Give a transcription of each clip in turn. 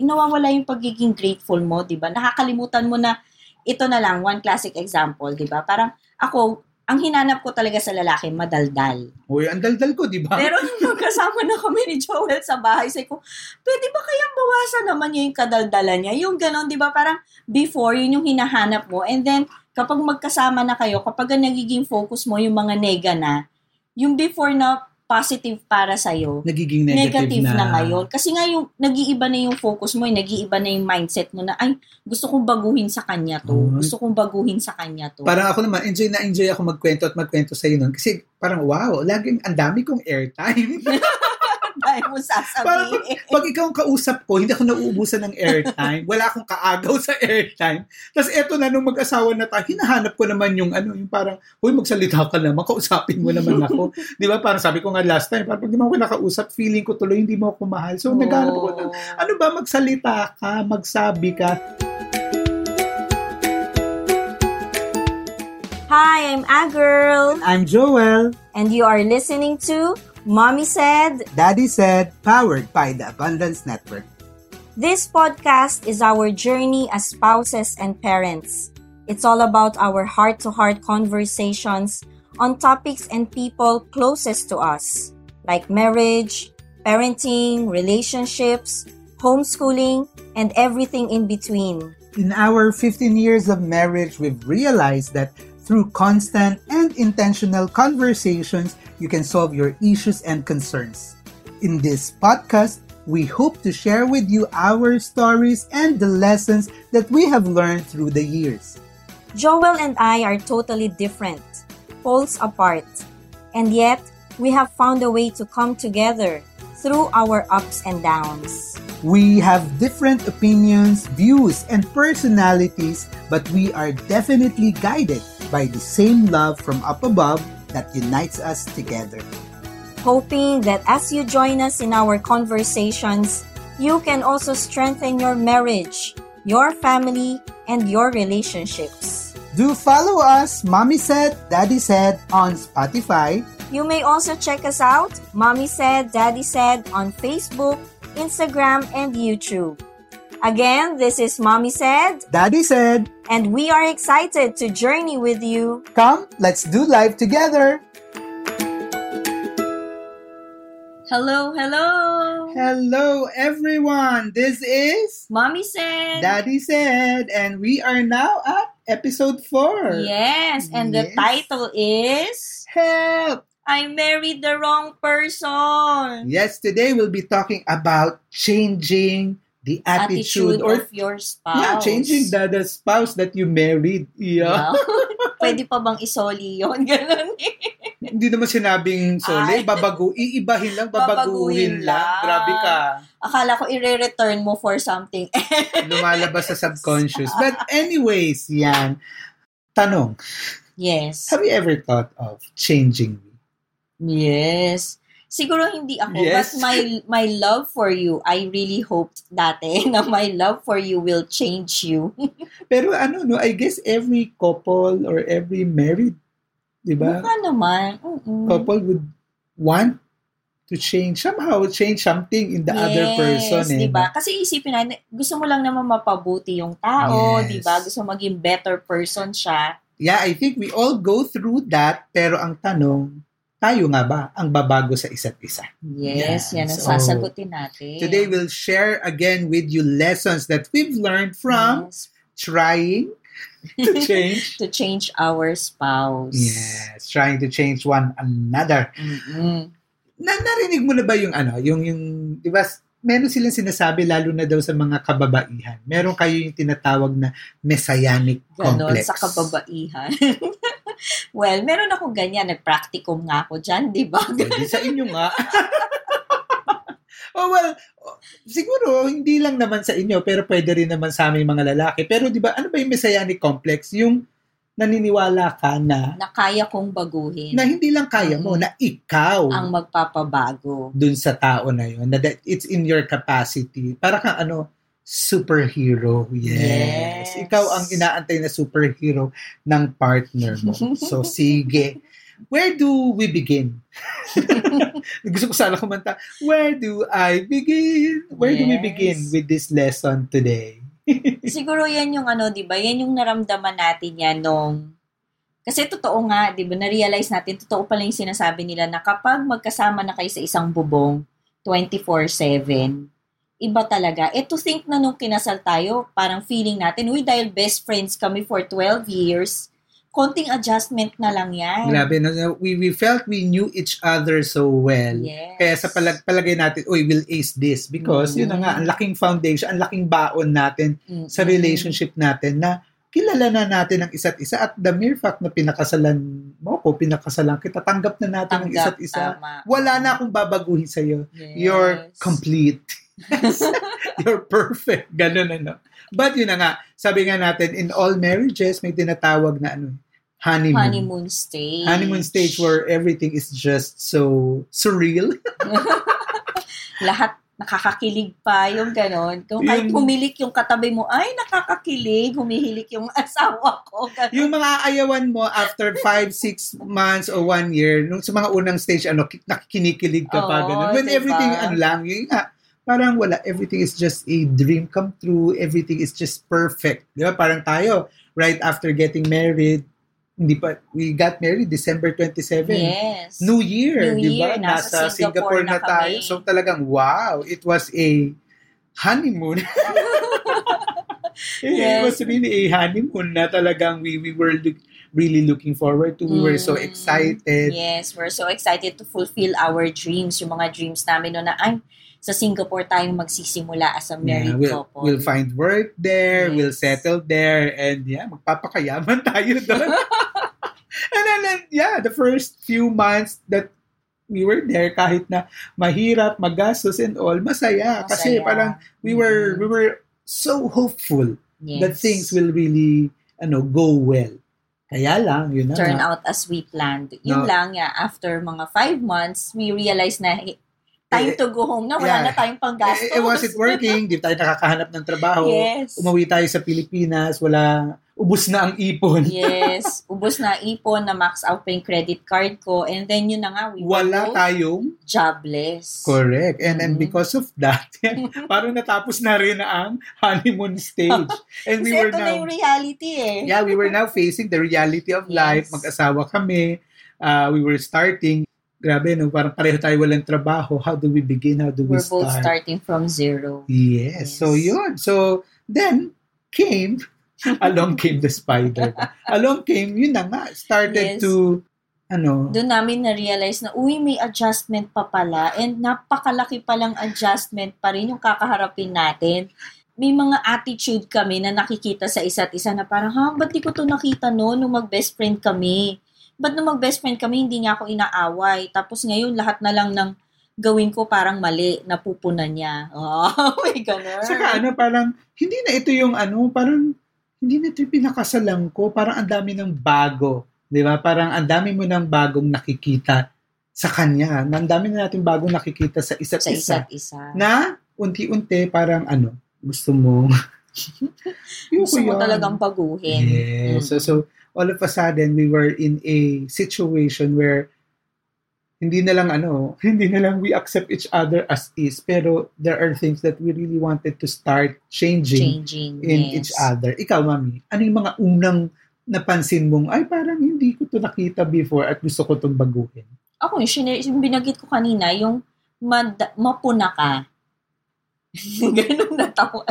nawawala yung pagiging grateful mo, di ba? Nakakalimutan mo na, ito na lang, one classic example, di ba? Parang ako, ang hinanap ko talaga sa lalaki, madaldal. Uy, ang daldal ko, di ba? Pero nung magkasama na kami ni Joel sa bahay, sabi ko, pwede ba kayang bawasan naman niya yung kadaldalan niya? Yung ganon, di ba? Parang before, yun yung hinahanap mo. And then, kapag magkasama na kayo, kapag nagiging focus mo yung mga nega na, yung before na positive para sa'yo, Nagiging negative, negative na. ngayon. Kasi nga yung nag-iiba na yung focus mo, eh, nag-iiba na yung mindset mo na, ay, gusto kong baguhin sa kanya to. Mm. Gusto kong baguhin sa kanya to. Parang ako naman, enjoy na enjoy ako magkwento at magkwento sa'yo nun. Kasi parang, wow, laging ang dami kong airtime. Dahil mo sasabihin. Pag ikaw ang kausap ko, hindi ako nauubusan ng airtime. Wala akong kaagaw sa airtime. Tapos eto na, nung mag-asawa na tayo, hinahanap ko naman yung ano, yung parang, huy, magsalita ka naman, kausapin mo naman ako. Di ba? Parang sabi ko nga last time, parang pag di mo ako nakausap, feeling ko tuloy, hindi mo ako mahal. So, naghanap ako ng, ano ba, magsalita ka, magsabi ka. Hi, I'm A Girl, I'm Joel. and you are listening to Mommy Said. Daddy said, powered by the Abundance Network. This podcast is our journey as spouses and parents. It's all about our heart to heart conversations on topics and people closest to us, like marriage, parenting, relationships, homeschooling, and everything in between. In our 15 years of marriage, we've realized that through constant and intentional conversations, you can solve your issues and concerns. In this podcast, we hope to share with you our stories and the lessons that we have learned through the years. Joel and I are totally different, poles apart, and yet we have found a way to come together through our ups and downs. We have different opinions, views, and personalities, but we are definitely guided by the same love from up above that unites us together. hoping that as you join us in our conversations, you can also strengthen your marriage, your family, and your relationships. Do follow us, Mommy Said, Daddy Said on Spotify, You may also check us out, Mommy Said, Daddy Said, on Facebook, Instagram, and YouTube. Again, this is Mommy Said, Daddy Said, and we are excited to journey with you. Come, let's do life together. Hello, hello! Hello, everyone. This is Mommy Said, Daddy Said, and we are now at episode 4. Yes, and the title is Help! I married the wrong person. Yes, today we'll be talking about changing the attitude, Attitude or of your spouse. yeah, changing the, the spouse that you married. Yeah. Yeah. Pwede pa bang isoli yun? Ganun eh. Hindi naman sinabing sorry, Ay. babago, iibahin lang, babaguhin Babaguhin lang. lang. Grabe ka. Akala ko i-return mo for something. Lumalabas sa subconscious. But anyways, yan. Tanong, yes. have you ever thought of changing me? Yes. Siguro hindi ako, Yes. but my my love for you, I really hoped dati na my love for you will change you. Pero ano, no, I guess every couple or every married, di ba? Mukha naman. Mm-mm. Couple would want to change, somehow change something in the other person. Eh, di ba? Kasi isipin natin, gusto mo lang naman mapabuti yung tao, Yes. di ba? Gusto maging better person siya. Yeah, I think we all go through that, pero ang tanong, tayo nga ba ang babago sa isa't isa? Yes, Yeah. yan ang So, sasagutin natin. Today, we'll share again with you lessons that we've learned from Yes. trying to change. to change our spouse. yes, trying to change one another. Mm-mm. Na narinig mo na ba yung ano, yung yung 'di ba? Meron silang sinasabi lalo na daw sa mga kababaihan. Meron kayo yung tinatawag na messianic Ganon, complex. sa kababaihan. well, meron ako ganyan. Nag-practicum nga ako dyan, di ba? Pwede sa inyo nga. oh well, oh, siguro hindi lang naman sa inyo pero pwede rin naman sa aming mga lalaki. Pero 'di ba ano ba yung messianic complex? Yung naniniwala ka na na kaya kong baguhin na hindi lang kaya mo, Mm. na ikaw ang magpapabago. dun sa tao na yun, na that it's in your capacity. Para kang ano, superhero. Yes. Yes. Ikaw ang inaantay na superhero ng partner mo. so, sige. where do we begin? Gusto ko sana kumanta, where do I begin? Where do we Yes. begin with this lesson today? Siguro yan yung ano, di ba? Yan yung naramdaman natin yan nung... Kasi totoo nga, di ba? Na-realize natin, totoo pala yung sinasabi nila na kapag magkasama na kayo sa isang bubong, 24-7, iba talaga. Eh to think na nung kinasal tayo, parang feeling natin, uy, dahil best friends kami for 12 years, konting adjustment na lang yan. Grabe, no? we, we felt we knew each other so well. Yes. Kaya sa palag, palagay natin, uy, we'll ace this. Because, Mm. yun na nga, ang laking foundation, ang laking baon natin Mm-mm. sa relationship natin na kilala na natin ang isa't isa at the mere fact na pinakasalan mo ko, pinakasalan kita, tanggap na natin ang Tanggap, isa't isa. tama. Wala na akong babaguhin sa'yo. Yes. You're complete. You're perfect. Ganun ano. But yun na nga, sabi nga natin, in all marriages, may tinatawag na ano, honeymoon. honeymoon stage. Honeymoon stage where everything is just so surreal. lahat nakakakilig pa, yung ganon. Kung kahit Yung- humilik yung katabi mo, ay, nakakakilig, humihilik yung asawa ko. Ganon. yung mga ayawan mo after 5, 6 months or 1 year, nung sa mga unang stage, ano, ki- nakikinikilig ka pa, Oo, ganun. When diba? everything, ano lang, yun nga, parang wala, everything is just a dream come true, everything is just perfect. Di ba? Parang tayo, right after getting married, hindi pa, we got married December 27. Yes. New Year, New di ba? Year, nasa Singapore, Singapore na, na tayo. kami. So talagang, wow, it was a honeymoon. It Yes. was really a honeymoon na talagang we, we were look, really looking forward to. We were so Mm. excited. Yes, we're so excited to fulfill our dreams. Yung mga dreams namin no na, ay, sa Singapore tayong magsisimula as a married we'll, couple. we'll find work there, Yes. we'll settle there, and yeah, magpapakayaman tayo doon. and then, then, yeah, the first few months that we were there, kahit na mahirap, magastos and all, masaya. Kasi Masaya. parang we were, Mhm. we were so hopeful yes. that things will really, ano, go well. Kaya lang, yun na turn out as we planned. Yun No. lang, yeah, after mga five months, we realized na time Eh, to go home na. Wala yeah. na tayong panggastos. Was it working? Di tayo nakakahanap ng trabaho. Yes. Umuwi tayo sa Pilipinas, wala, ubus na ang ipon. yes. Ubus na ipon, na max out pa yung credit card ko. And then yun na nga, we Wala tayong jobless. correct. And and Mhm. because of that, parang natapos na rin ang honeymoon stage. And we were ito na now yung reality eh. Yeah, we were now facing the reality of life. Yes. Mag-asawa kami. Uh, we were starting. Grabe, no? Parang pareho tayo walang trabaho. How do we begin? How do we We're both start? starting from zero. Yes. So, Yes. yun. So, then, came, along came the spider. along came, yun na nga, started Yes. to, ano, Doon namin na-realize na, uy, may adjustment pa pala. And napakalaki palang adjustment pa rin yung kakaharapin natin. May mga attitude kami na nakikita sa isa't isa na parang, ha, ba't di ko to nakita no nung mag-best friend kami? Ba't nung mag-best friend kami, hindi niya ako inaaway? Tapos ngayon, lahat na lang ng gawin ko parang mali, napupunan niya. Oh, may ganun. saka ano, parang, hindi na ito yung ano, parang, hindi na ito yung pinakasalang ko. Parang ang dami ng bago. Di ba? Parang ang dami mo ng bagong nakikita sa kanya. Ang dami na natin bagong nakikita sa isa't sa isa. isa't isa. Na, unti-unti, parang ano, gusto mo. Gusto mo talagang baguhin. Yes. So, Mm. so, all of a sudden, we were in a situation where hindi na lang ano, hindi na lang we accept each other as is, pero there are things that we really wanted to start changing, Changing. in yes. each other. Ikaw, mami, ano yung mga unang napansin mong, ay parang hindi ko to nakita before at gusto ko itong baguhin? Ako, yung, yung binagit ko kanina, yung mad- mapuna ka. Ganun na tawa.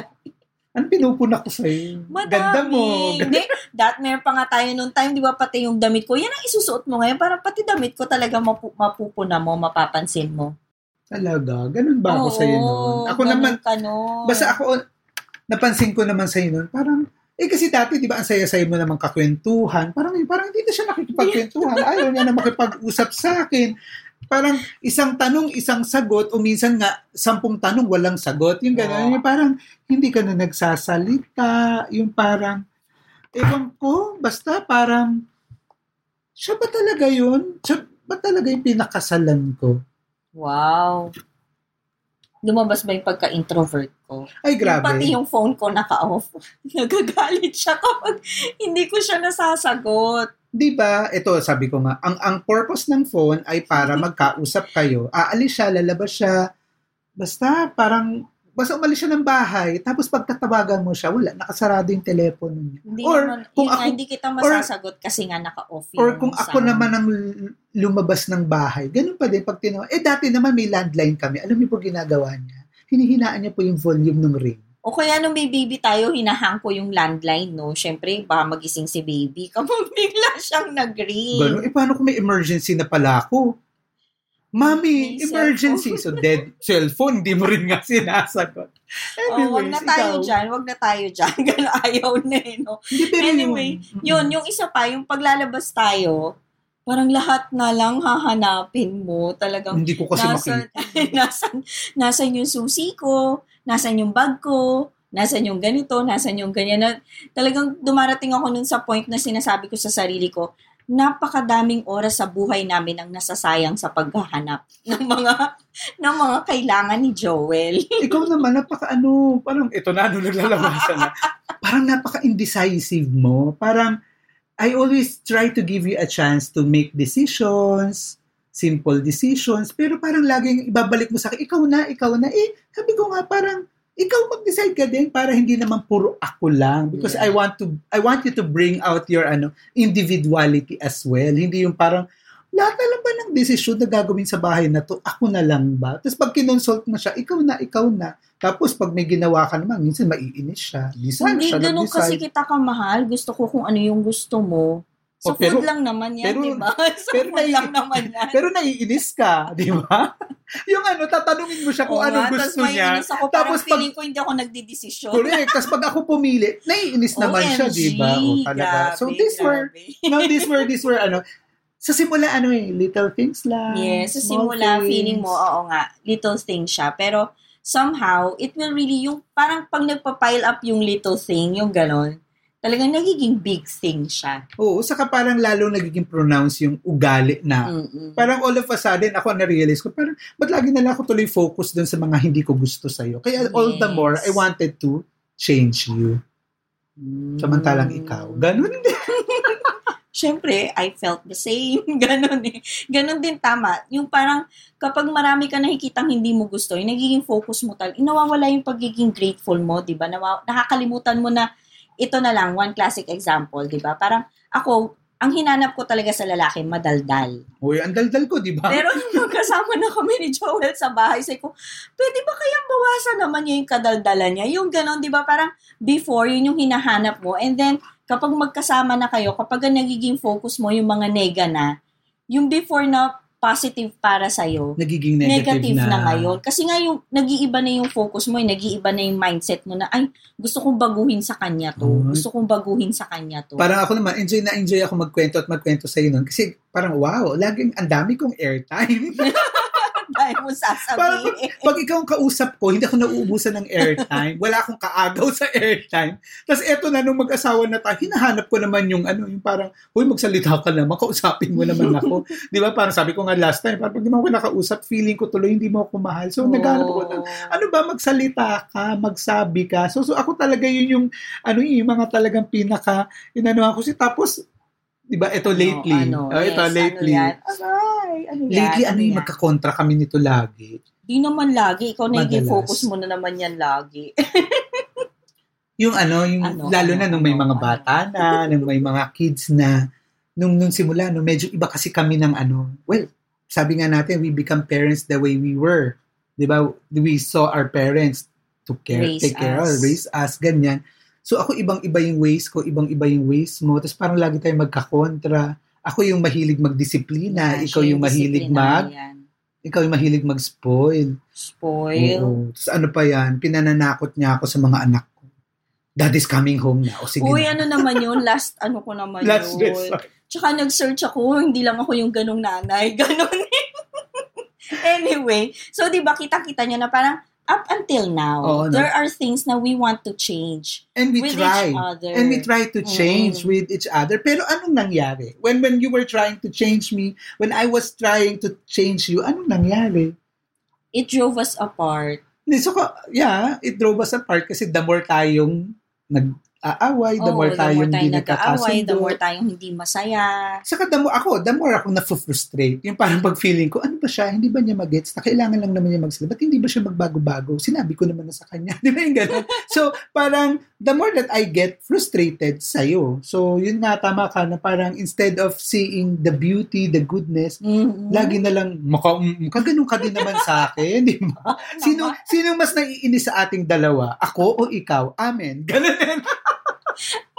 Ano pinupuna ko sa'yo? Madami. Ganda mo. Hindi, that meron pa nga tayo noong time, di ba, pati yung damit ko. Yan ang isusuot mo ngayon. Parang pati damit ko talaga mapu- mapupuna mo, mapapansin mo. Talaga? Ganun ba ako Oo, sa'yo noon? Ako ganun naman, Ka nun. Basta ako, napansin ko naman sa'yo nun, parang, eh kasi dati, di ba, ang saya-saya mo naman kakwentuhan. Parang, parang hindi na siya nakikipagkwentuhan. Ayaw niya na makipag-usap sa akin. Parang isang tanong, isang sagot, o minsan nga, sampung tanong, walang sagot. Yung gano'n, Oo. yung parang, hindi ka na nagsasalita. Yung parang, ewan ko, basta parang, siya ba talaga yun? Siya ba talaga yung pinakasalan ko? Wow. Lumabas ba yung pagka-introvert ko? Ay, grabe. Pati yung phone ko naka-off. Nagagalit siya kapag hindi ko siya nasasagot. Di ba, ito sabi ko nga, ang ang purpose ng phone ay para magkausap kayo. Aalis siya, lalabas siya. Basta parang basta umalis siya ng bahay, tapos pagtatawagan mo siya, wala, nakasarado yung telepono niya. Hindi Or naman, kung yun nga, ako- hindi kita masasagot kasi nga naka-off Or yung kung ako sound. naman ang lumabas ng bahay, ganun pa din pag tinawa. Eh dati naman may landline kami. Alam niyo po ginagawa niya? Hinihinaan niya po yung volume ng ring. O kaya nung may baby tayo, hinahang ko yung landline, no? Siyempre, baka magising si baby kapag bigla siyang nag-ring. Ganun. Eh paano kung may emergency na pala ako? Mami, May emergency. So dead cellphone, di mo rin nga sinasagot. Oh, wag na tayo ikaw. dyan, wag na tayo dyan. Ganun, ayaw na eh, no? Hindi, Anyway, Yun, yung isa pa, yung paglalabas tayo, parang lahat na lang hahanapin mo. Talagang Hindi ko kasi nasan, makita. nasan, nasan yung susi ko, nasan yung bag ko, nasan yung ganito, nasan yung ganyan. Na, talagang dumarating ako nun sa point na sinasabi ko sa sarili ko, napakadaming oras sa buhay namin ang nasasayang sa paghahanap ng mga ng mga kailangan ni Joel. Ikaw naman, napaka ano, parang ito na, ano naglalabasan na. Parang napaka-indecisive mo. Parang, I always try to give you a chance to make decisions, simple decisions, pero parang laging ibabalik mo sa akin, ikaw na, ikaw na. Eh, sabi ko nga, parang, ikaw mag-decide ka din para hindi naman puro ako lang because I Yeah. want to I want you to bring out your ano individuality as well hindi yung parang lahat na lang ba ng desisyon na gagawin sa bahay na to ako na lang ba tapos pag kinonsult mo siya ikaw na ikaw na tapos pag may ginawa ka naman minsan maiinis siya design Hindi siya ganun kasi kita kamahal. Gusto ko kung ano yung gusto mo. Sa Oh, pero- food lang naman yan, pero- di ba? Sa pero food nai- lang naman yan. pero naiinis ka di ba yung ano tatanungin mo siya kung Oo ano nga, gusto may niya ako, Tapos pag- feeling ko hindi ako nagdidesisyon. correct tapos pag ako pumili naiinis naman siya di ba o talaga so grabe, these were no, these were, these were, ano, sa simula, ano eh, little things lang. Yes, sa small simula, things. feeling mo, oo nga, little thing siya. Pero somehow, it will really, yung parang pag nagpa-pile up yung little thing, yung ganon, talagang nagiging big thing siya. Oo, saka parang lalo nagiging pronounce yung ugali na. Mm-mm. Parang all of a sudden, ako na-realize ko, parang, ba't lagi na lang ako tuloy focus dun sa mga hindi ko gusto sa'yo? Kaya all the Yes. more, I wanted to change you. Samantalang Mm. ikaw. Ganun din. Siyempre, I felt the same. Ganon eh. Ganon din tama. Yung parang kapag marami ka nakikitang hindi mo gusto, yung nagiging focus mo tal, inawawala yung pagiging grateful mo, di ba? Nakakalimutan mo na ito na lang, one classic example, di ba? Parang ako, ang hinanap ko talaga sa lalaki, madaldal. Uy, ang daldal ko, di ba? Pero nung magkasama na kami ni Joel sa bahay, sabi ko, pwede ba kayang bawasan naman niya yung kadaldalan niya? Yung ganon, di ba? Parang before, yun yung hinahanap mo. And then, kapag magkasama na kayo, kapag nagiging focus mo yung mga nega na, yung before na positive para sa'yo, Nagiging negative, negative, na. na. ngayon. Kasi nga yung nag-iiba na yung focus mo, yung nag-iiba na yung mindset mo na, ay, gusto kong baguhin sa kanya to. Ay. Gusto kong baguhin sa kanya to. Parang ako naman, enjoy na enjoy ako magkwento at magkwento sa'yo nun. Kasi parang, wow, laging ang dami kong airtime. Dahil mo sasabihin. pag ikaw ang kausap ko, hindi ako nauubusan ng airtime. Wala akong kaagaw sa airtime. Tapos eto na, nung mag-asawa na tayo, hinahanap ko naman yung ano, yung parang, huy, magsalita ka naman, kausapin mo naman ako. Di ba? Parang sabi ko nga last time, parang pag di mo ako nakausap, feeling ko tuloy, hindi mo ako mahal. So, naghanap ako ng, ano ba, magsalita ka, magsabi ka. So, so ako talaga yun yung, ano yun, yung mga talagang pinaka, inano ako si Tapos, di ba, ito lately. Ano, oh, ito yes, lately. Ano yan? Aray, ano yan? Lately, ano yung yan? magkakontra kami nito lagi. Di naman lagi. Ikaw na Madalas. focus mo na naman yan lagi. Yung ano, yung Ano, lalo ano, na nung may ano, mga ano? bata na, nung may mga kids na, nung nung simula, no, medyo iba kasi kami ng ano, well, sabi nga natin, we become parents the way we were. Di ba? We saw our parents to care, Raise take care of, us. raise us, ganyan. So ako ibang-iba yung ways ko, ibang-iba yung ways mo. Tapos parang lagi tayong magkakontra. Ako yung mahilig magdisiplina, Yeah, ikaw yung mahilig mag, yan. ikaw yung mahilig mag-spoil. Spoil. Oo. Tapos ano pa yan, pinananakot niya ako sa mga anak ko. Daddy's coming home na. O sige Uy, na. ano naman yun? Last, ano ko naman Last yun? resort. Tsaka nag-search ako, hindi lang ako yung ganong nanay. Ganon. anyway, so di ba kita-kita nyo na parang up until now, Oo, no? there are things na we want to change And we with try. each other. And we try to change Mm. with each other. Pero anong nangyari? When when you were trying to change me, when I was trying to change you, anong nangyari? It drove us apart. So, yeah, it drove us apart kasi the more tayong nag aaway, the Oo, more tayong hindi nag-aaway, the nagkakasundo. more tayong hindi masaya. Saka the more, ako, the more ako na-frustrate. Yung parang pag-feeling ko, ano ba siya? Hindi ba niya mag-gets? Na kailangan lang naman niya magsalita. Ba't hindi ba siya magbago-bago? Sinabi ko naman na sa kanya. Di ba yung ganun? So, parang, the more that I get frustrated sa'yo. So, yun nga, tama ka na parang instead of seeing the beauty, the goodness, Mm-mm. lagi na lang, maka, maka ganun ka din naman sa akin, di ba? Sino, sino mas naiinis sa ating dalawa? Ako o ikaw? Amen. Ganun din.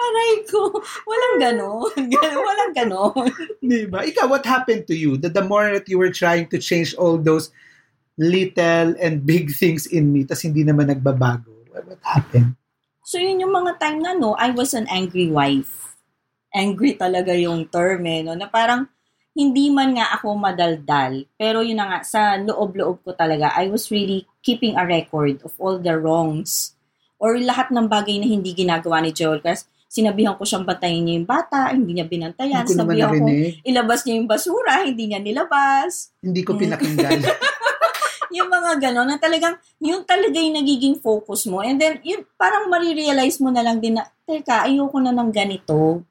Aray ko. Walang ganon. Gan- Walang ganon. Di ba? Ikaw, what happened to you? That the more that you were trying to change all those little and big things in me, tas hindi naman nagbabago. What, what happened? So, yun yung mga time na, no, I was an angry wife. Angry talaga yung term, eh, no? Na parang, hindi man nga ako madaldal, pero yun na nga, sa loob-loob ko talaga, I was really keeping a record of all the wrongs or lahat ng bagay na hindi ginagawa ni Joel. Kasi sinabihan ko siyang bantayan niya yung bata, hindi niya binantayan. Hindi Sinabihan ko, ilabas niya yung basura, hindi niya nilabas. Hindi ko pinakinggan. yung mga gano'n, na talagang, yung talaga yung nagiging focus mo. And then, yun, parang marirealize mo na lang din na, teka, ayoko na ng ganito.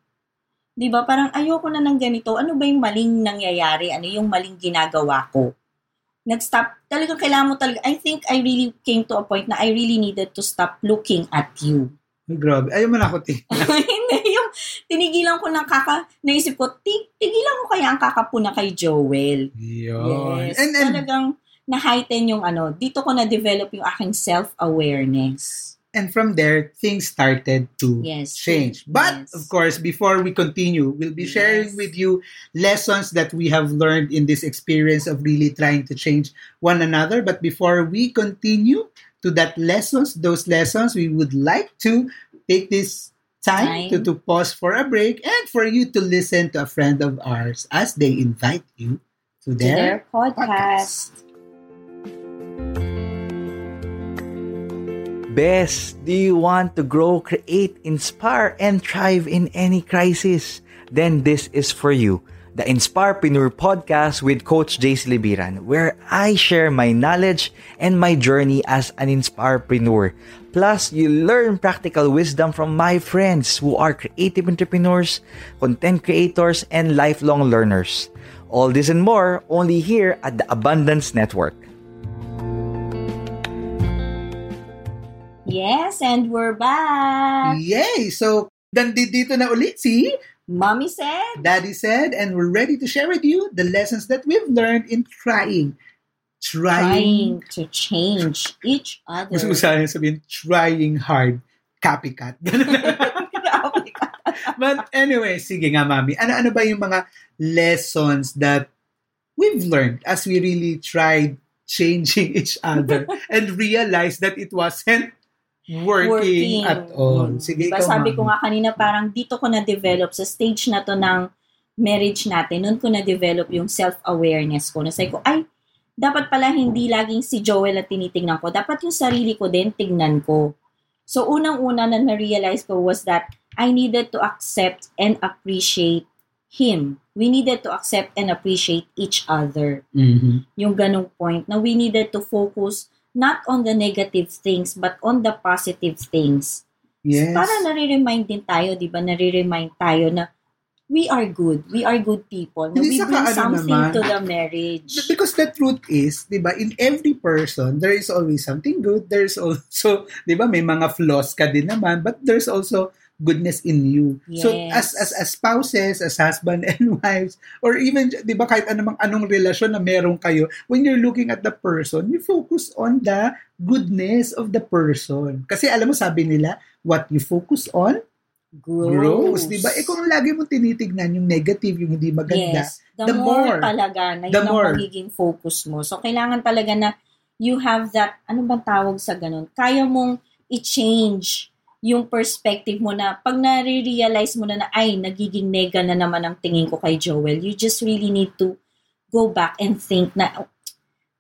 'Di ba Parang ayoko na ng ganito. Ano ba yung maling nangyayari? Ano yung maling ginagawa ko? Nag-stop. Talagang kailangan mo talaga. I think I really came to a point na I really needed to stop looking at you. Grabe. Ayaw mo na ako. Hindi, yung tinigilan ko ng kaka, naisip ko, ti- tigilan ko kaya ang kakapuna kay Joel. Yun. Yes. And, and, talagang na-heighten yung ano, dito ko na-develop yung aking self-awareness. and from there, things started to Yes. change. But, Yes. of course, before we continue, we'll be sharing Yes. with you lessons that we have learned in this experience of really trying to change one another. But before we continue to that lessons, those lessons, we would like to take this time, Time. To, to pause for a break and for you to listen to a friend of ours as they invite you to To their, their podcast. Best, do you want to grow, create, inspire, and thrive in any crisis? Then this is for you. The Inspirepreneur podcast with Coach Jace Libiran, where I share my knowledge and my journey as an Inspirepreneur. Plus, you learn practical wisdom from my friends who are creative entrepreneurs, content creators, and lifelong learners. All this and more only here at the Abundance Network. Yes, and we're back. Yay! So, nandito na ulit si Mommy said, Daddy said, and we're ready to share with you the lessons that we've learned in trying. Trying. trying to change each other. Gusto ko sana sabihin, trying hard. Copycat. But anyway, sige nga, Mami. Ano-ano ba yung mga lessons that we've learned as we really tried changing each other and realized that it wasn't working, at all. Sige, diba, sabi ko nga kanina, parang dito ko na-develop sa stage na to ng marriage natin, noon ko na-develop yung self-awareness ko. Nasay ko, ay, dapat pala hindi laging si Joel at tinitingnan ko. Dapat yung sarili ko din tignan ko. So, unang-una na na-realize ko was that I needed to accept and appreciate him. We needed to accept and appreciate each other Mhm. yung ganong point na we needed to focus not on the negative things but on the positive things. Yes. Para nare-remind din tayo, di ba? Nare-remind tayo na we are good. We are good people. Na we bring ano something naman, to the marriage. Because the truth is, 'di ba, in every person there is always something good. There's also, 'di ba, may mga flaws ka din naman, but there's also goodness in you. So as Yes. as as spouses, as husband and wives, or even 'di ba kahit anumang anong relasyon na meron kayo, when you're looking at the person, you focus on the goodness of the person. Kasi alam mo sabi nila, what you focus on grows, 'di ba? Eh kung lagi mo tinitignan yung negative, yung hindi maganda, Yes. The, the more, more, talaga na the yun ang more. magiging focus mo. So, kailangan talaga na you have that, ano bang tawag sa ganun? Kaya mong i-change yung perspective mo na pag nare-realize mo na na, ay, nagiging nega na naman ang tingin ko kay Joel, you just really need to go back and think na oh,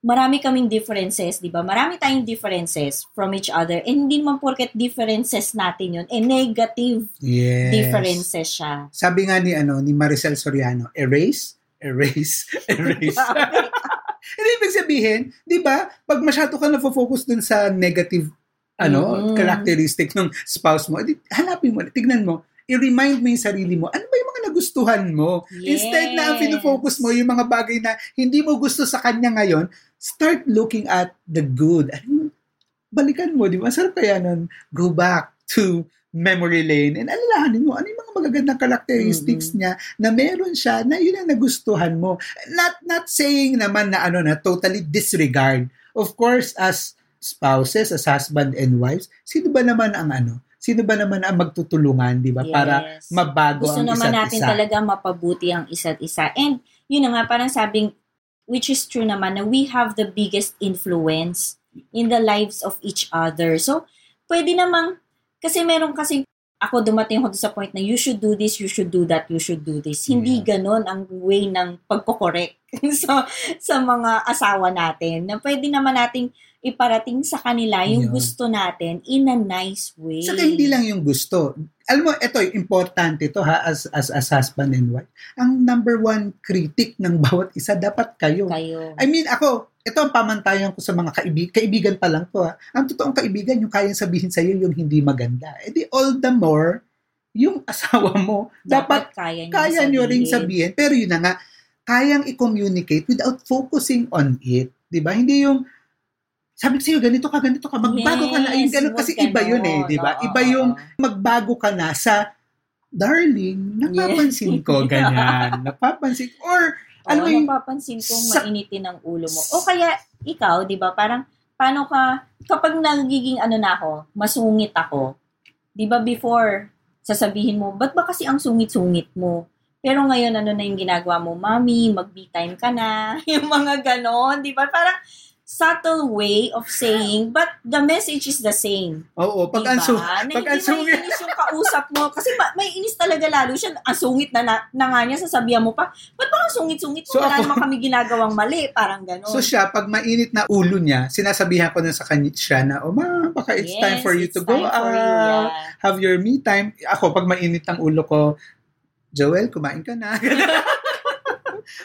marami kaming differences, di ba? Marami tayong differences from each other. And hindi man porket differences natin yun, eh negative yes. differences siya. Sabi nga ni ano ni Maricel Soriano, erase, erase, erase. Hindi ibig sabihin, 'di ba? Pag masyado ka na focus dun sa negative ano, Mhm. characteristic ng spouse mo, edi, hanapin mo, tignan mo, i-remind mo yung sarili mo, ano ba yung mga nagustuhan mo? Instead na ang Yes. pinofocus mo yung mga bagay na hindi mo gusto sa kanya ngayon, start looking at the good. Ano, balikan mo, di ba? Sarap kaya nun, go back to memory lane and alalahanin mo ano yung mga magagandang characteristics Mm-hmm. niya na meron siya na yun ang nagustuhan mo. Not not saying naman na ano na totally disregard. Of course, as spouses, as husband and wives, sino ba naman ang ano? Sino ba naman ang magtutulungan, di ba? Para Yes. mabago Gusto ang naman isa't natin isa. talaga mapabuti ang isa't isa. And yun na nga, parang sabing, which is true naman, na we have the biggest influence in the lives of each other. So, pwede namang, kasi meron kasi, ako dumating ako sa point na you should do this, you should do that, you should do this. Hindi ganon ang way ng pagkokorek sa, sa mga asawa natin. Na pwede naman nating iparating sa kanila yung Yun. gusto natin in a nice way. Saka hindi lang yung gusto. Alam mo, ito, importante ito ha, as, as, as husband and wife. Ang number one critic ng bawat isa, dapat kayo. kayo. I mean, ako, ito ang pamantayan ko sa mga kaibig, kaibigan pa lang to ha. Ang totoong kaibigan, yung kayang sabihin sa'yo yung hindi maganda. E di all the more, yung asawa mo, dapat, kaya nyo, kaya nyo rin sabihin. Pero yun na nga, kayang i-communicate without focusing on it. Di ba? Hindi yung, sabi ko sa'yo, ganito ka, ganito ka, magbago ka na. Yes, ganun. Kasi iba yun eh, di ba? Iba yung magbago ka na sa, darling, napapansin ko, ganyan. Napapansin, or, Alam mo yung, napapansin kong sa- mainitin ang ulo mo. O kaya, ikaw, di ba, parang, paano ka, kapag nagiging ano na ako, masungit ako, di ba before, sasabihin mo, ba't ba kasi ang sungit-sungit mo? Pero ngayon, ano na yung ginagawa mo? Mami, mag-me time ka na. yung mga ganon, di ba? Parang, subtle way of saying, but the message is the same. oo, pag diba? na pag hindi ang sungit- may inis yung kausap mo. Kasi ma- may inis talaga lalo siya. Ang sungit na, na, na nga niya, sasabihan mo pa, ba't ba ang sungit-sungit mo? So Wala ako- naman kami ginagawang mali. Parang gano'n. So siya, pag mainit na ulo niya, sinasabihan ko na sa kanya siya na, oh ma, baka it's time for you Yes, to go out, yeah. have your me time. Ako, pag mainit ang ulo ko, Joel, kumain ka na.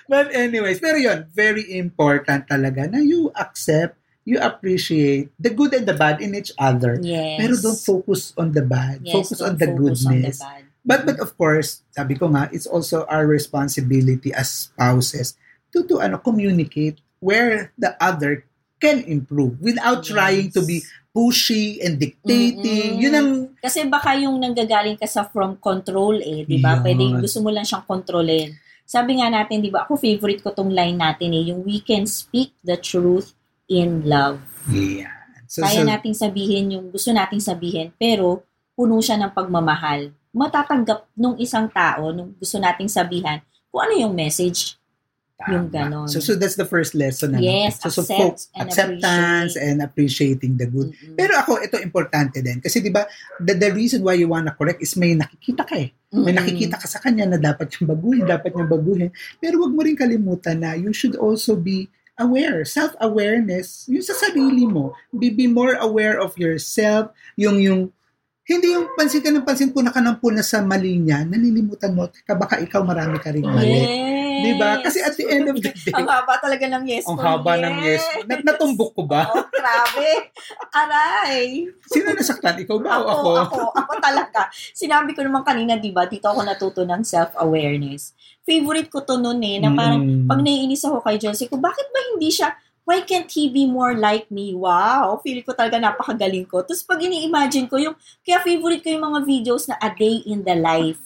But anyways, pero yun, very important talaga na you accept, you appreciate the good and the bad in each other. Yes. Pero don't focus on the bad. Yes, focus on the focus on the goodness. bad. But but of course, sabi ko nga, it's also our responsibility as spouses to to ano communicate where the other can improve without trying to be pushy and dictating. Mm-mm. Yun ang Kasi baka yung nanggagaling ka sa from control eh, di ba? Yun. Pwede gusto mo lang siyang kontrolin. Sabi nga natin, di ba, ako favorite ko tong line natin eh, yung we can speak the truth in love. yeah. So, Kaya so nating sabihin yung gusto nating sabihin, pero puno siya ng pagmamahal. Matatanggap nung isang tao, nung gusto nating sabihan, kung ano yung message. Yung ganon. So so that's the first lesson. ano? Yes, so, so accept and acceptance and appreciating the good. Mm-mm. Pero ako, ito importante din. Kasi di ba, the, the reason why you wanna correct is may nakikita ka eh. May Mm-mm. nakikita ka sa kanya na dapat yung baguhin, dapat yung baguhin. Pero wag mo rin kalimutan na you should also be aware. Self-awareness, yung sa sarili mo. Be, be more aware of yourself. Yung, yung, hindi yung pansin ka ng pansin, puna ka ng puna sa mali niya, nalilimutan mo, baka ikaw marami ka rin mali. Yes. Di ba? Kasi at the end of the day, Ang haba talaga ng yes ang haba ng yes. Nat natumbok ko ba? Oh, grabe. Aray. Sino nasaktan? Ikaw ba o Ako, ako? ako, ako talaga. Sinabi ko naman kanina, di ba, dito ako natuto ng self-awareness. Favorite ko to noon eh, na parang Mm. pag naiinis ako kay Josie ko, bakit ba hindi siya, why can't he be more like me? Wow, feel ko talaga napakagaling ko. Tapos pag ini-imagine ko, yung, kaya favorite ko yung mga videos na a day in the life.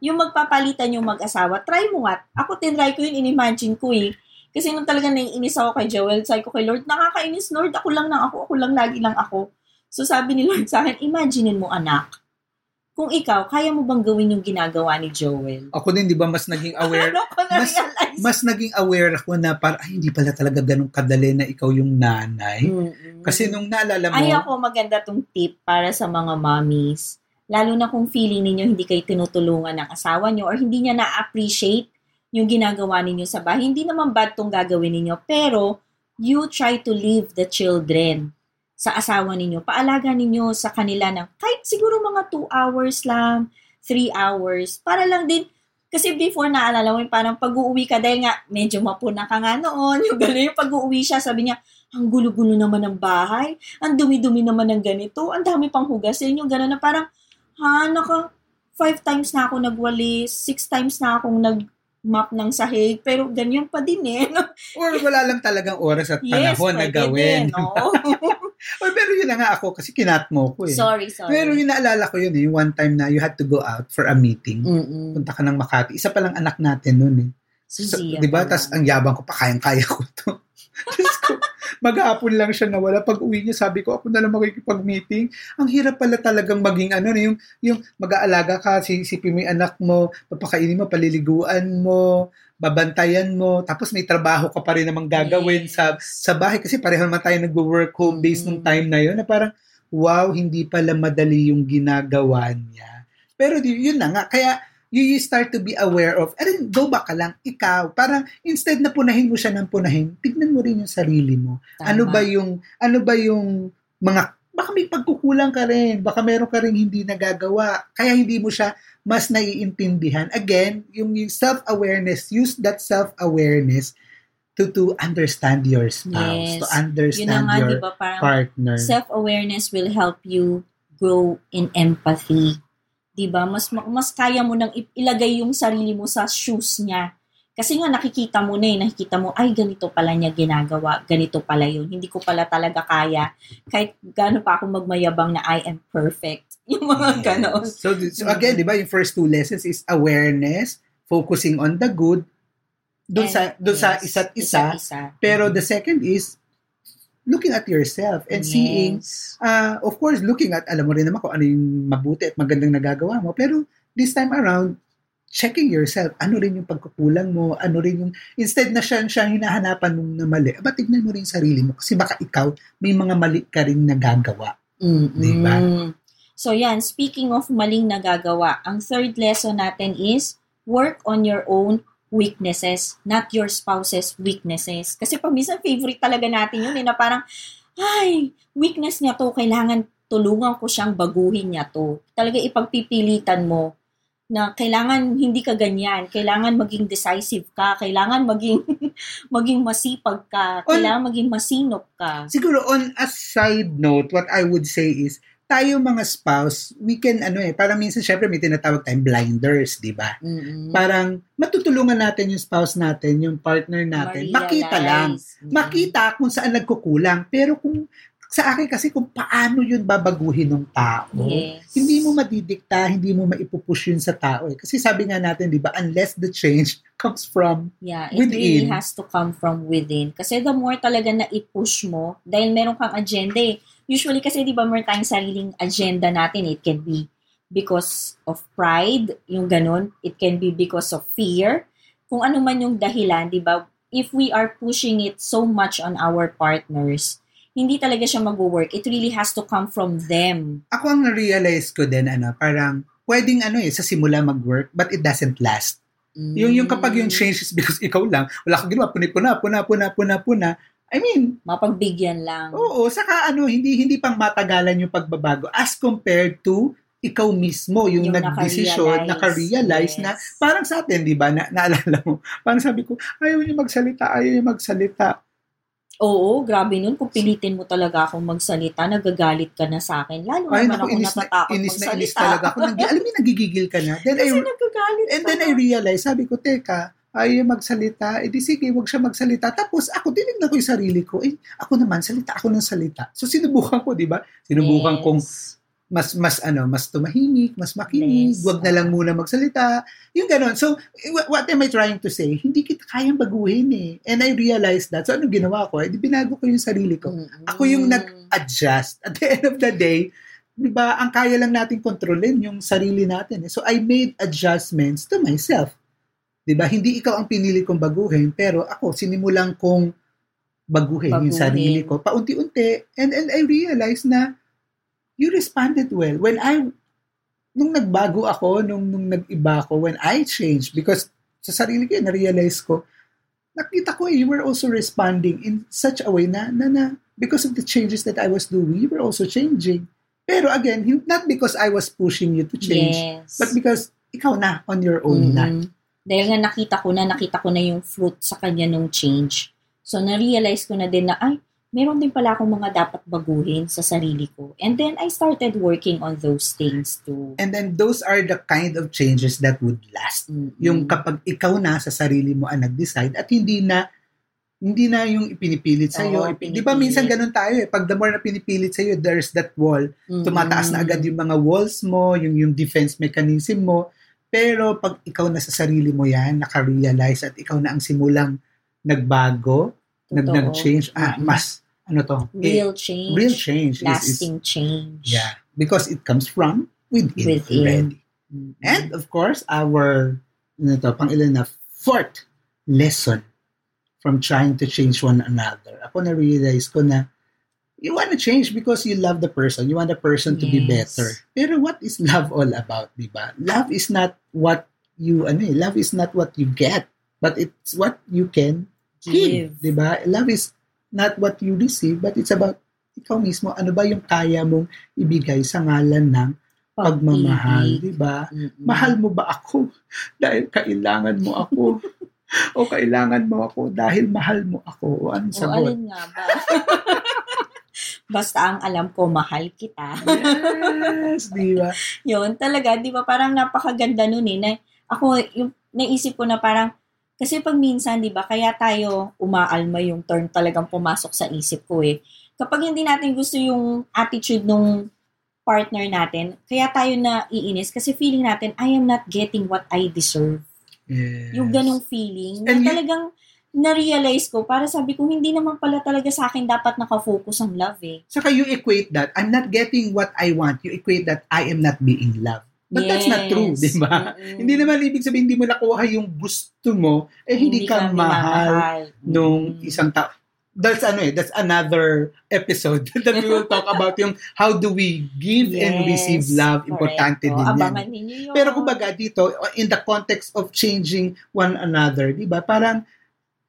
Yung magpapalitan yung mag-asawa, try mo nga. Ako tinry ko yun, in-imagine ko eh. Kasi nung talaga naiinis ako kay Joel, sabi ko kay Lord, nakakainis Lord, ako lang na ako, ako lang, lagi lang ako. So sabi ni Lord sa akin, imaginein mo anak, kung ikaw, kaya mo bang gawin yung ginagawa ni Joel? Ako din, di ba, mas naging aware Ano ko na-realize? mas naging aware ako na para ay, hindi pala talaga ganun kadali na ikaw yung nanay. Mm-mm. Kasi nung naalala mo, Ay ako, maganda tong tip para sa mga mommies. Lalo na kung feeling ninyo hindi kayo tinutulungan ng asawa nyo or hindi niya na-appreciate yung ginagawa ninyo sa bahay. Hindi naman bad tong gagawin ninyo, pero you try to leave the children sa asawa ninyo. Paalaga ninyo sa kanila ng kahit siguro mga 2 hours lang, 3 hours, para lang din Kasi before, naalala mo, parang pag-uwi ka, dahil nga, medyo mapuna ka nga noon, yung gano'n, yung pag-uwi siya, sabi niya, ang gulo-gulo naman ng bahay, ang dumi-dumi naman ng ganito, ang dami pang hugasin, yung gano'n na parang, ha, naka, five times na ako nagwalis, six times na akong nag, map ng sahig, pero ganyan pa din eh. Or wala lang talagang oras at panahon na pwede gawin. din, no? Or pero yun na nga ako kasi kinat mo ko eh. sorry, sorry. Pero yung naalala ko yun eh, yung one time na you had to go out for a meeting. Mm-mm. Punta ka ng Makati. Isa pa lang anak natin noon eh. So, Zia di ba? Tapos ang yabang ko pa, kayang-kaya ko to. Tapos ko, maghapon lang siya nawala. Pag uwi niya, sabi ko, ako na lang makikipag-meeting. Ang hirap pala talagang maging ano, yung, yung mag-aalaga ka, sisipin mo yung anak mo, papakainin mo, paliliguan mo, babantayan mo, tapos may trabaho ka pa rin namang gagawin Yes. sa sa bahay kasi pareho naman tayo nag-work home based nung Mm. time na yun na parang wow, hindi pala madali yung ginagawa niya. Pero di, yun na nga, kaya you, you start to be aware of, and go back ka lang, ikaw, parang instead na punahin mo siya ng punahin, tignan mo rin yung sarili mo. Tama. Ano ba yung, ano ba yung mga, baka may pagkukulang ka rin, baka meron ka rin hindi nagagawa, kaya hindi mo siya mas naiintindihan. Again, yung, yung self-awareness, use that self-awareness to to understand your spouse, Yes. to Yun understand nga, your di ba, parang partner. self-awareness will help you grow in empathy. 'Di ba? Mas mas kaya mo nang ilagay yung sarili mo sa shoes niya. Kasi nga nakikita mo na eh, nakikita mo, ay ganito pala niya ginagawa, ganito pala yun. Hindi ko pala talaga kaya. Kahit gaano pa ako magmayabang na I am perfect. Yung mga Yes. ganon. So, so again, di ba, yung first two lessons is awareness, focusing on the good, sa doon sa Yes, isa't isa. isa. Pero the second is looking at yourself and seeing Yes. uh, of course, looking at, alam mo rin naman kung ano yung mabuti at magandang nagagawa mo. Pero this time around, checking yourself, ano rin yung pagkukulang mo, ano rin yung, instead na siya, siya hinahanapan mong na mali, aba tignan mo rin sarili mo. Kasi baka ikaw, may mga mali ka rin nagagawa. Mm-mm. Diba? So yan, speaking of maling nagagawa, ang third lesson natin is work on your own weaknesses, not your spouse's weaknesses. Kasi pag minsan favorite talaga natin yun, eh, na parang, ay, weakness niya to, kailangan tulungan ko siyang baguhin niya to. Talaga ipagpipilitan mo na kailangan hindi ka ganyan, kailangan maging decisive ka, kailangan maging maging masipag ka, On- kailangan maging masinop ka. Siguro on a side note, what I would say is, tayo mga spouse, we can, ano eh, parang minsan syempre may tinatawag tayong blinders, di ba? Mm-mm. Parang matutulungan natin yung spouse natin, yung partner natin, makita lang. Ma-realize. Mm. Makita kung saan nagkukulang. Pero kung sa akin kasi kung paano yun babaguhin ng tao, Yes. hindi mo madidikta, hindi mo maipupush yun sa tao. Eh. Kasi sabi nga natin, di ba, unless the change comes from, Yeah, it within. really has to come from within. Kasi the more talaga na i-push mo, dahil meron kang agenda eh. Usually kasi di ba meron tayong sariling agenda natin. It can be because of pride, yung ganun. It can be because of fear. Kung ano man yung dahilan, di ba? If we are pushing it so much on our partners, hindi talaga siya mag-work. It really has to come from them. ako ang na-realize ko din, ano, parang, pwedeng ano eh, sa simula mag-work, but it doesn't last. Yung, yung kapag yung Mm. change is because ikaw lang, wala kang ginawa, puna, puna, puna, puna, puna, I mean, Mapagbigyan lang. Oo, saka ano, hindi hindi pang matagalan yung pagbabago as compared to ikaw mismo, yung, Yung nagdesisyon, naka-realize yes. na, parang sa atin, di ba, na, naalala mo, parang sabi ko, ayaw niya magsalita, ayaw niya magsalita. Oo, grabe nun. Kung pilitin mo talaga akong magsalita, nagagalit ka na sa akin. Lalo Ay, naman ako inis na, natatakot inis na inis talaga ako. Nag, alam mo, nagigigil ka na. Then, I, Kasi nagagalit and ka then na. I realized, sabi ko, teka, niya magsalita, edi sige, wag siya magsalita. Tapos ako, tinignan ko yung sarili ko, eh, ako naman, salita ako ng salita. So, sinubukan ko, di ba? Sinubukan Yes. kong mas mas ano, mas tumahimik, mas makinig, Yes. wag na lang muna magsalita. Yung ganon. So, wh- what am I trying to say? Hindi kita kayang baguhin eh. And I realized that. So, ano ginawa ko? Eh, di binago ko yung sarili ko. Ako yung nag-adjust. At the end of the day, di ba, ang kaya lang natin kontrolin yung sarili natin. eh. So, I made adjustments to myself. Di ba? Hindi ikaw ang pinili kong baguhin, pero ako, sinimulan kong baguhin, yung Baguhin. sarili ko. Paunti-unti. And, and I realized na you responded well. When I, nung nagbago ako, nung, nung nag-iba ako, when I changed, because sa sarili ko, na-realize ko, nakita ko eh, you were also responding in such a way na, na, na, because of the changes that I was doing, you were also changing. Pero again, not because I was pushing you to change, Yes. but because ikaw na, on your own na. Dahil nga nakita ko na, nakita ko na yung fruit sa kanya nung change. So, na-realize ko na din na, ay, meron din pala akong mga dapat baguhin sa sarili ko. And then, I started working on those things too. And then those are the kind of changes that would last. Mm-mm. Yung kapag ikaw na sa sarili mo ang nag-decide at hindi na hindi na yung ipinipilit sa iyo. Oo, Di ba minsan ganun tayo eh. Pag the more na pinipilit sa iyo, there's that wall. Mm-mm. Tumataas na agad yung mga walls mo, yung yung defense mechanism mo. Pero pag ikaw na sa sarili mo yan, naka-realize at ikaw na ang simulang nagbago, nag nag-change, ah, mas ano to? Eh, Real change. real change is, is Lasting change. yeah, because it comes from within, Within. already. And of course, our ano to, pang ilan na fourth lesson from trying to change one another. Ako na realize ko na you want to change because you love the person. You want the person to be Yes. better. Pero what is love all about, di ba? Love is not what you ano eh, love is not what you get, but it's what you can give, Give. di ba? Love is not what you receive, but it's about ikaw mismo, ano ba yung kaya mong ibigay sa ngalan ng pagmamahal, di ba? Mm-mm. Mahal mo ba ako dahil kailangan mo ako? o kailangan mo ako dahil mahal mo ako? O anong O sagot? alin nga ba? Basta ang alam ko, mahal kita. Yes, di ba? Yun, talaga, di ba, parang napakaganda nun eh. Na, ako, yung, naisip ko na parang, kasi pag minsan, di ba, kaya tayo umaalma yung term talagang pumasok sa isip ko eh. Kapag hindi natin gusto yung attitude nung partner natin, kaya tayo na iinis kasi feeling natin, I am not getting what I deserve. Yes. Yung ganong feeling, na And you- talagang na-realize ko, para sabi ko, hindi naman pala talaga sa akin dapat nakafocus ang love eh. Saka you equate that, I'm not getting what I want. You equate that I am not being loved. But that's not true, Yes. di ba? Mm-mm. Hindi naman ibig sabihin hindi mo nakuha yung gusto mo, eh hindi, ka, mahal nung Mm. isang tao. That's ano eh, that's another episode that we will talk about yung how do we give and Yes, receive love. correct. Importante din yan. Abangan ninyo yun. Pero kumbaga dito, in the context of changing one another, di ba? Parang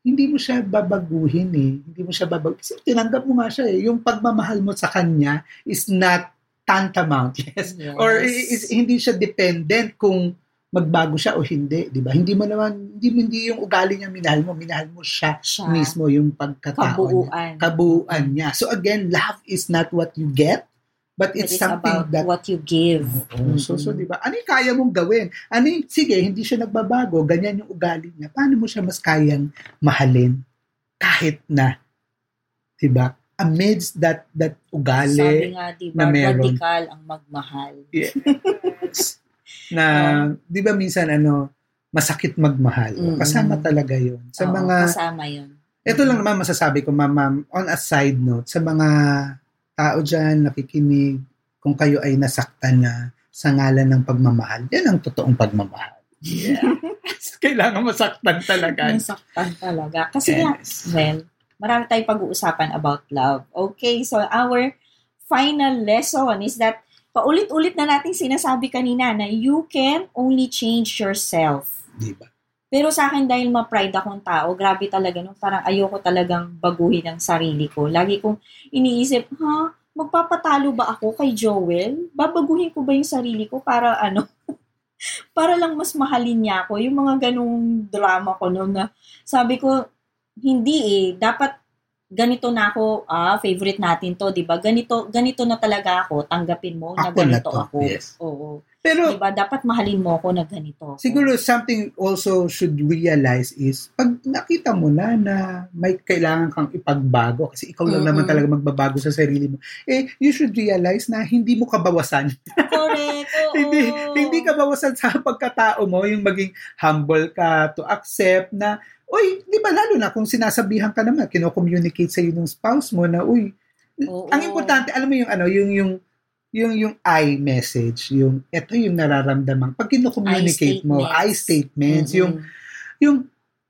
hindi mo siya babaguhin eh. Hindi mo siya babaguhin. Kasi tinanggap mo nga siya eh. Yung pagmamahal mo sa kanya is not tantamount. Yes. Yes. Or is, hindi siya dependent kung magbago siya o hindi, di ba? Hindi mo naman, hindi, hindi yung ugali niya minahal mo, minahal mo siya siya, mismo yung pagkatao niya kabuuan. kabuuan niya. So again, love is not what you get, but It it's is something about that what you give. Oo. So, so, di ba? Ano yung kaya mong gawin? Ano yung, sige, hindi siya nagbabago, ganyan yung ugali niya. Paano mo siya mas kayang mahalin kahit na, di ba? Amidst that, that Sabi ugali nga, di na ba, meron. radical ang magmahal. na, di ba minsan, ano, masakit magmahal. Mm-mm. Kasama talaga yun. Sa Oo, mga, Kasama yun. ito lang naman masasabi ko, ma'am, ma'am, on a side note, sa mga tao dyan, nakikinig, kung kayo ay nasaktan na sa ngalan ng pagmamahal, yan ang totoong pagmamahal. Yeah. Kailangan masaktan talaga. Nasaktan talaga. Kasi nga, Yes. well, marami tayong pag-uusapan about love. Okay, so our final lesson is that paulit-ulit na nating sinasabi kanina na you can only change yourself. Di ba? Pero sa akin, dahil ma-pride akong tao, grabe talaga, no? parang ayoko talagang baguhin ang sarili ko. Lagi kong iniisip, ha, magpapatalo ba ako kay Joel? Babaguhin ko ba yung sarili ko para ano? para lang mas mahalin niya ako. Yung mga ganong drama ko no, na sabi ko, hindi eh, dapat ganito na ako, ah, favorite natin to, di ba? Ganito, ganito na talaga ako, tanggapin mo na Ako na ganito to, ako. yes. Oo. Pero Di ba? Dapat mahalin mo ako na ganito. siguro something also should realize is pag nakita mo na na may kailangan kang ipagbago kasi ikaw lang naman Mm-mm. talaga magbabago sa sarili mo, eh you should realize na hindi mo kabawasan. Correct. Hindi hindi ka bawasan sa pagkatao mo yung maging humble ka to accept na uy, di ba lalo na kung sinasabihan ka naman, kino-communicate sa iyo ng spouse mo na uy, Oo. ang importante alam mo yung ano, yung yung yung yung I message, yung ito yung nararamdaman. Pag kino-communicate mo, I statements, yung Mm-mm. yung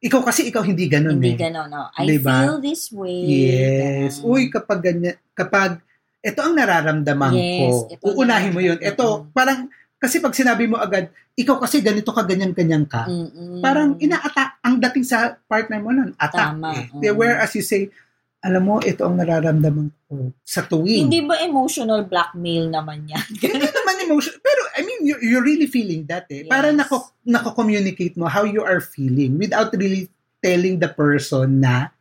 ikaw kasi ikaw hindi ganun Hindi eh. gano'n, no? I Diba? feel this way. Yes. Ganun. Uy, kapag ganyan, kapag ito ang nararamdaman Yes, ko. Uunahin mo yun. Ito, ko. parang, kasi pag sinabi mo agad, ikaw kasi ganito ka, ganyan-ganyan ka, Mm-mm. parang ina-attack, ang dating sa partner mo nun, attack. Tama, eh. oo. Whereas you say, alam mo, ito ang nararamdaman ko sa tuwing. Hindi ba emotional blackmail naman yan? Hindi naman emotion. Pero, I mean, you're, you're really feeling that eh. Yes. Para nako, nako-communicate mo how you are feeling without really telling the person na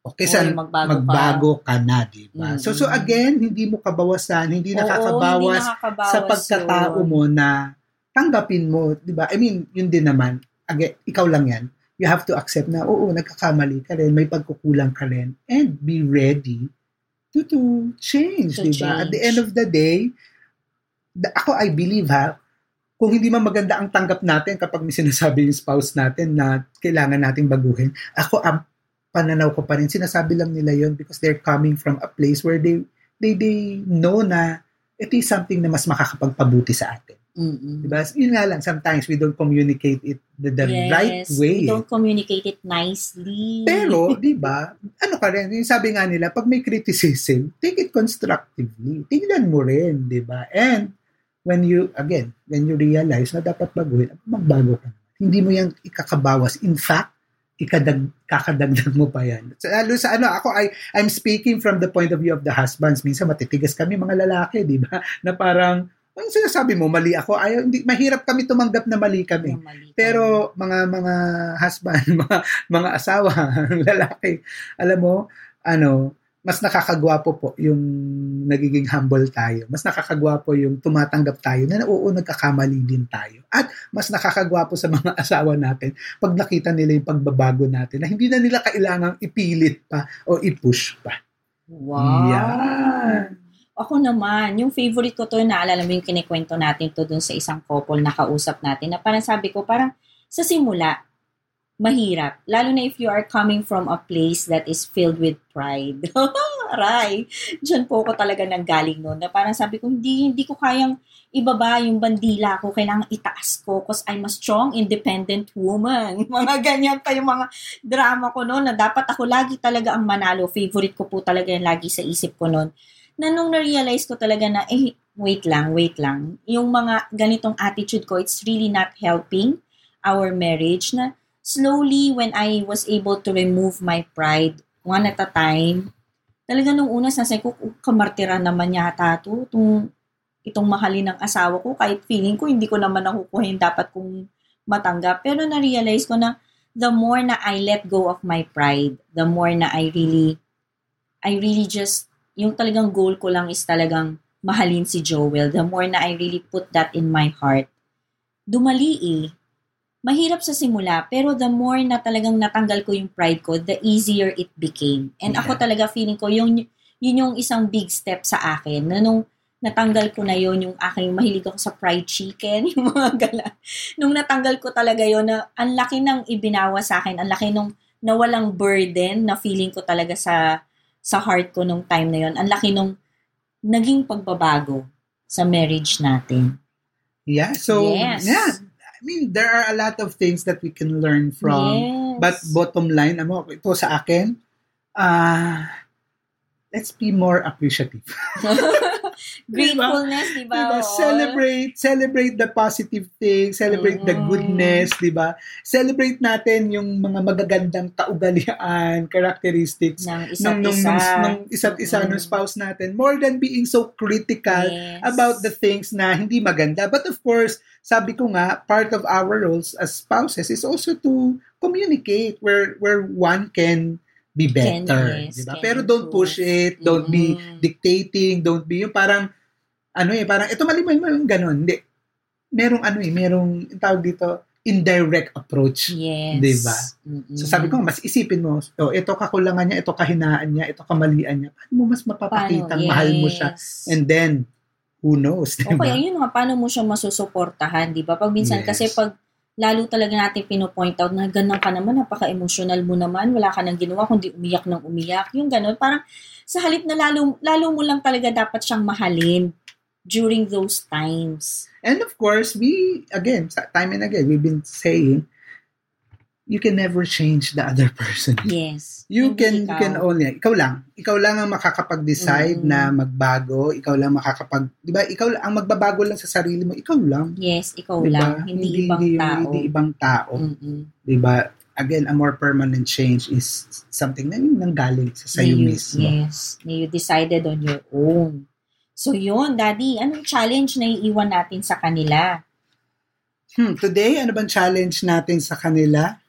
okay, sa Oy, magbago, magbago ka na, di ba? Mm. So, so again, hindi mo kabawasan, hindi ka. Oo, nakakabawas hindi nakakabawas sa pagkatao yun. mo na tanggapin mo, di ba? I mean, yun din naman, again, ikaw lang yan. You have to accept na, oo, nagkakamali ka rin, may pagkukulang ka rin, and be ready to, to change, To di ba? At the change. end of the day, the, ako, I believe ha, kung hindi man maganda ang tanggap natin kapag may sinasabi yung spouse natin na kailangan nating baguhin, ako, ang pananaw ko pa rin, sinasabi lang nila yon because they're coming from a place where they, they, they know na ito is something na mas makakapagpabuti sa atin. Mm-mm. Diba? Yun nga lang, sometimes we don't communicate it the, the yes, right way. We don't communicate it nicely. Pero, di ba, ano ka rin, yung sabi nga nila, pag may criticism, take it constructively. Tingnan mo rin, di ba? And, when you, again, when you realize na dapat baguhin, magbago ka. Hindi mo yan ikakabawas. In fact, ikadag, kakadagdag mo pa yan. So, Lalo sa ano, ako, I, I'm speaking from the point of view of the husbands. Minsan matitigas kami mga lalaki, di ba? Na parang, ang sinasabi mo, mali ako. Ayaw, hindi, mahirap kami tumanggap na mali kami. Yung mali. Pero mga mga husband, mga mga asawa, lalaki, alam mo, ano, mas nakakagwapo po yung nagiging humble tayo. Mas nakakagwapo yung tumatanggap tayo na oo, nagkakamali din tayo. At mas nakakagwapo sa mga asawa natin pag nakita nila yung pagbabago natin na hindi na nila kailangang ipilit pa o i-push pa. Wow. Yan. Ako naman, yung favorite ko to, naalala mo yung kinikwento natin to dun sa isang couple na kausap natin, na parang sabi ko, parang sa simula, mahirap. Lalo na if you are coming from a place that is filled with pride. Aray, dyan po ako talaga nang galing noon. Na parang sabi ko, hindi, hindi ko kayang ibaba yung bandila ko. Kailangan itaas ko because I'm a strong, independent woman. Mga ganyan pa yung mga drama ko noon na dapat ako lagi talaga ang manalo. Favorite ko po talaga yung lagi sa isip ko noon na nung na-realize ko talaga na, eh, wait lang, wait lang. Yung mga ganitong attitude ko, it's really not helping our marriage na slowly when I was able to remove my pride one at a time, talaga nung una sa ko, "Oh, kamartira naman yata to, itong, itong mahalin ng asawa ko, kahit feeling ko hindi ko naman nakukuha yung dapat kong matanggap. Pero na-realize ko na the more na I let go of my pride, the more na I really, I really just yung talagang goal ko lang is talagang mahalin si Joel. The more na I really put that in my heart, dumali eh. Mahirap sa simula, pero the more na talagang natanggal ko yung pride ko, the easier it became. And ako Yeah. talaga feeling ko, yung, yun yung isang big step sa akin. Na nung natanggal ko na yon yung aking mahilig ako sa fried chicken, yung mga gala. Nung natanggal ko talaga yon na ang laki ng ibinawa sa akin, ang laki nung nawalang burden na feeling ko talaga sa sa heart ko nung time na yon. Ang laki nung naging pagbabago sa marriage natin. Yeah, so Yes. yeah, I mean there are a lot of things that we can learn from yes. But bottom line, ano, ito sa akin, ah, let's be more appreciative. Gratefulness, di ba? Diba? Oo. Celebrate, celebrate the positive things, celebrate the Mm. goodness, di ba? Celebrate natin yung mga magagandang kaugalian, characteristics ng ng, isa't nung, isa. nung, nung isa't isa, Mm. nung spouse natin, more than being so critical Yes. about the things na hindi maganda. But of course, sabi ko nga, part of our roles as spouses is also to communicate where where one can be better. yes, diba? can Pero don't push it, don't be Mm. dictating, don't be yung parang, ano eh, parang, ito mali mo yung ganun. Hindi. Merong ano eh, merong, tawag dito, indirect approach. Yes. Diba? Mm-mm. So sabi ko, mas isipin mo, oh, ito kakulangan niya, ito kahinaan niya, ito kamalian niya. Paano mo mas mapapakitang Paano? mahal mo siya? Yes. And then, who knows, diba? kaya yun nga, paano mo siya masusuportahan, di ba? Pag minsan, Yes. kasi pag lalo talaga natin pinopoint out na ganun ka naman, napaka-emotional mo naman, wala ka nang ginawa kundi umiyak ng umiyak. Yung ganun, parang sa halip na lalo, lalo mo lang talaga dapat siyang mahalin during those times. And of course, we, again, time and again, we've been saying, you can never change the other person. Yes. You Hindi can, you ikaw. can only, ikaw lang. Ikaw lang ang makakapag-decide Mm. na magbago. Ikaw lang makakapag, di ba? Ikaw lang, ang magbabago lang sa sarili mo, ikaw lang. Yes, ikaw Di ba? lang. Hindi, ibang yung- tao. Hindi ibang tao. Mm-mm. Di ba? again, a more permanent change is something na yung nanggaling sa sa'yo you, mismo. Yes. Na you decided on your own. So yun, Daddy, anong challenge na iiwan natin sa kanila? Hmm, today, ano bang challenge natin sa kanila?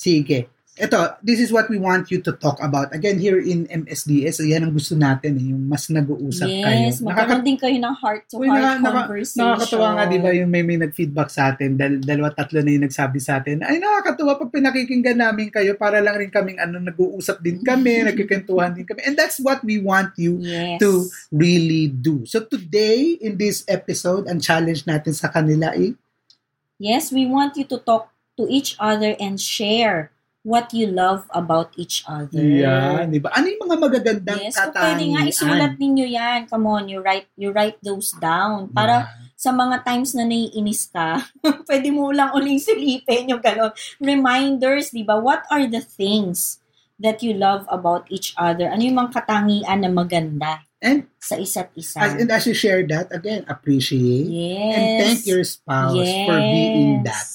Sige. Ito, this is what we want you to talk about. Again, here in MSDS, yan ang gusto natin, eh, yung mas nag-uusap kayo. yes, magkaroon din kayo ng Uy, heart-to-heart naka- naka- conversation. Nakakatuwa nga, di ba, yung may, may nag-feedback sa atin, dal, dalawa, tatlo na yung nagsabi sa atin, ay nakakatuwa pag pinakikinggan namin kayo para lang rin kaming ano, nag-uusap din kami, nagkikentuhan din kami. And that's what we want you Yes. to really do. So today, in this episode, ang challenge natin sa kanila ay, Yes, we want you to talk to each other and share what you love about each other. yan, di ba? Ano yung mga magagandang Yes, kung katangian? pwede nga isulat ninyo yan. Come on, you write you write those down para sa mga times na naiinis ka, pwede mo lang uling silipin yung gano'n. Reminders, di ba? What are the things that you love about each other? Ano yung mga katangian na maganda And sa isa't isa? as, and as you share that, again, appreciate yes. and thank your spouse for being that.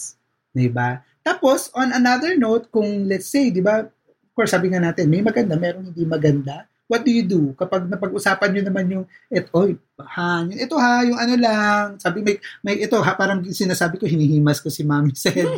Di ba? Tapos, on another note, kung let's say, di ba, of course, sabi nga natin, may maganda, meron hindi maganda. What do you do? Kapag napag-usapan nyo naman yung, et, oy, ha, yun, ito ha, yung ano lang, sabi, may, may ito ha, parang sinasabi ko, hinihimas ko si Mami said.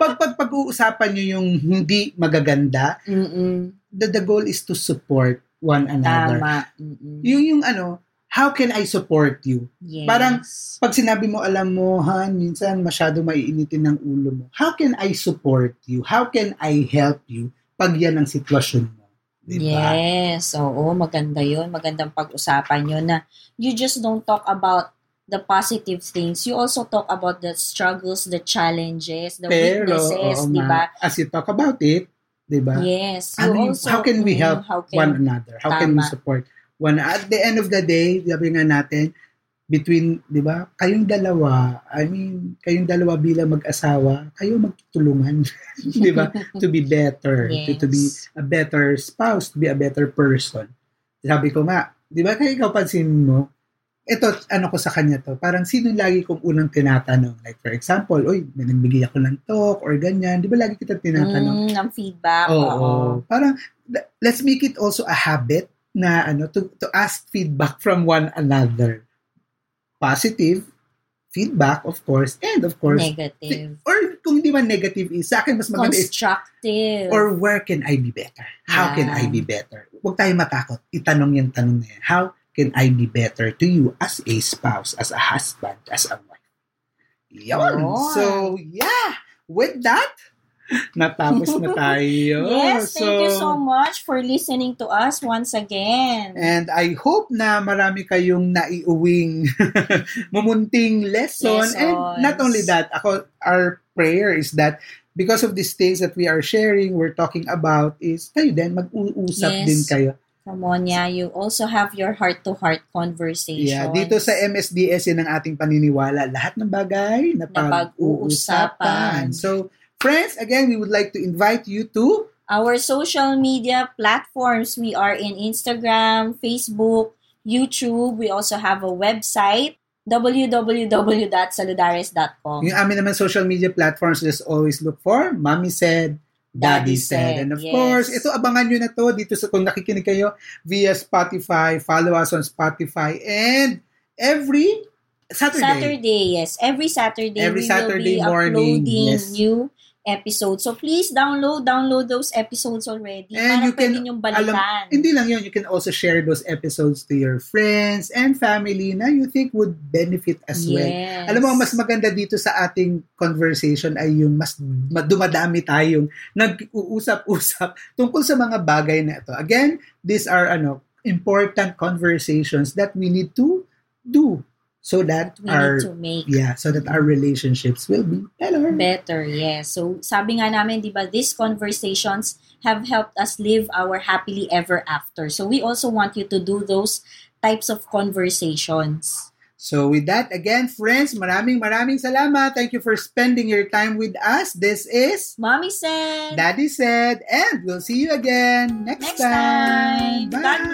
pag, pag, pag-uusapan nyo yung hindi magaganda, Mm-mm. the, the goal is to support one another. Tama. Mm-mm. Yung, yung ano, how can I support you? Yes. Parang, pag sinabi mo, alam mo, Han, minsan masyado maiinitin ng ulo mo. How can I support you? How can I help you pag yan ang sitwasyon mo? Diba? Yes, oo, maganda yun. Magandang pag-usapan yun na you just don't talk about the positive things. You also talk about the struggles, the challenges, the Pero, weaknesses, di ba? as you talk about it, di ba? Yes. You Ano yung- also, how can we mm, help how can- one another? How can we Tama. support one At the end of the day, sabi nga natin, between, di ba, kayong dalawa, I mean, kayong dalawa bilang mag-asawa, kayo magtutulungan, di ba, to be better, to, to be Yes. a better spouse, to be a better person. Sabi ko nga, di ba, kaya ikaw pansin mo, ito, ano ko sa kanya to, parang sino lagi kong unang tinatanong? Like, for example, oy, may nagbigay ako ng talk or ganyan, di ba lagi kita tinatanong? Mm, ng feedback. Oo. Oo. Parang, let's make it also a habit na ano to to ask feedback from one another. Positive feedback, of course, and of course, Negative. or kung hindi man negative is, sa akin mas maganda is, Constructive. or where can I be better? How can I Yeah. be better? Huwag tayo matakot. Itanong yung tanong na yan. How can I be better to you as a spouse, as a husband, as a wife? Yun. So, yeah. With that, natapos na tayo. yes, thank you so much for listening to us once again. And I hope na marami kayong naiuwing mumunting lesson. Lessons. And not only that, ako, our prayer is that because of these things that we are sharing, we're talking about, is kayo din, mag-uusap Yes. din kayo. Yeah, you also have your heart-to-heart conversations. Yeah, dito sa MSDS yun ang ating paniniwala. Lahat ng bagay na Na pag-uusapan. So, friends, again, we would like to invite you to Our social media platforms, we are in Instagram, Facebook, YouTube. We also have a website, www.saludares.com. Yung amin naman social media platforms, just always look for Mommy Said, Daddy, Daddy said. Said, And of yes. course, ito abangan nyo na to dito sa kung nakikinig kayo via Spotify, follow us on Spotify, and every Saturday. Saturday, yes. Every Saturday, Every we Saturday will be morning, uploading yes. new episodes. So please download, download those episodes already And para you can- niyong balikan. Hindi lang yun, you can also share those episodes to your friends and family na you think would benefit as well. yes. Alam mo, mas maganda dito sa ating conversation ay yung mas ma- dumadami tayong nag-uusap-usap tungkol sa mga bagay na ito. Again, these are ano important conversations that we need to do so that we our need to make yeah, so that our relationships will be better. better. Yes. So sabi nga namin, 'di ba, these conversations have helped us live our happily ever after. So we also want you to do those types of conversations. So with that, again, friends, maraming maraming salamat. Thank you for spending your time with us. This is Mommy said, Daddy Said, and we'll see you again next, next time. Bye. God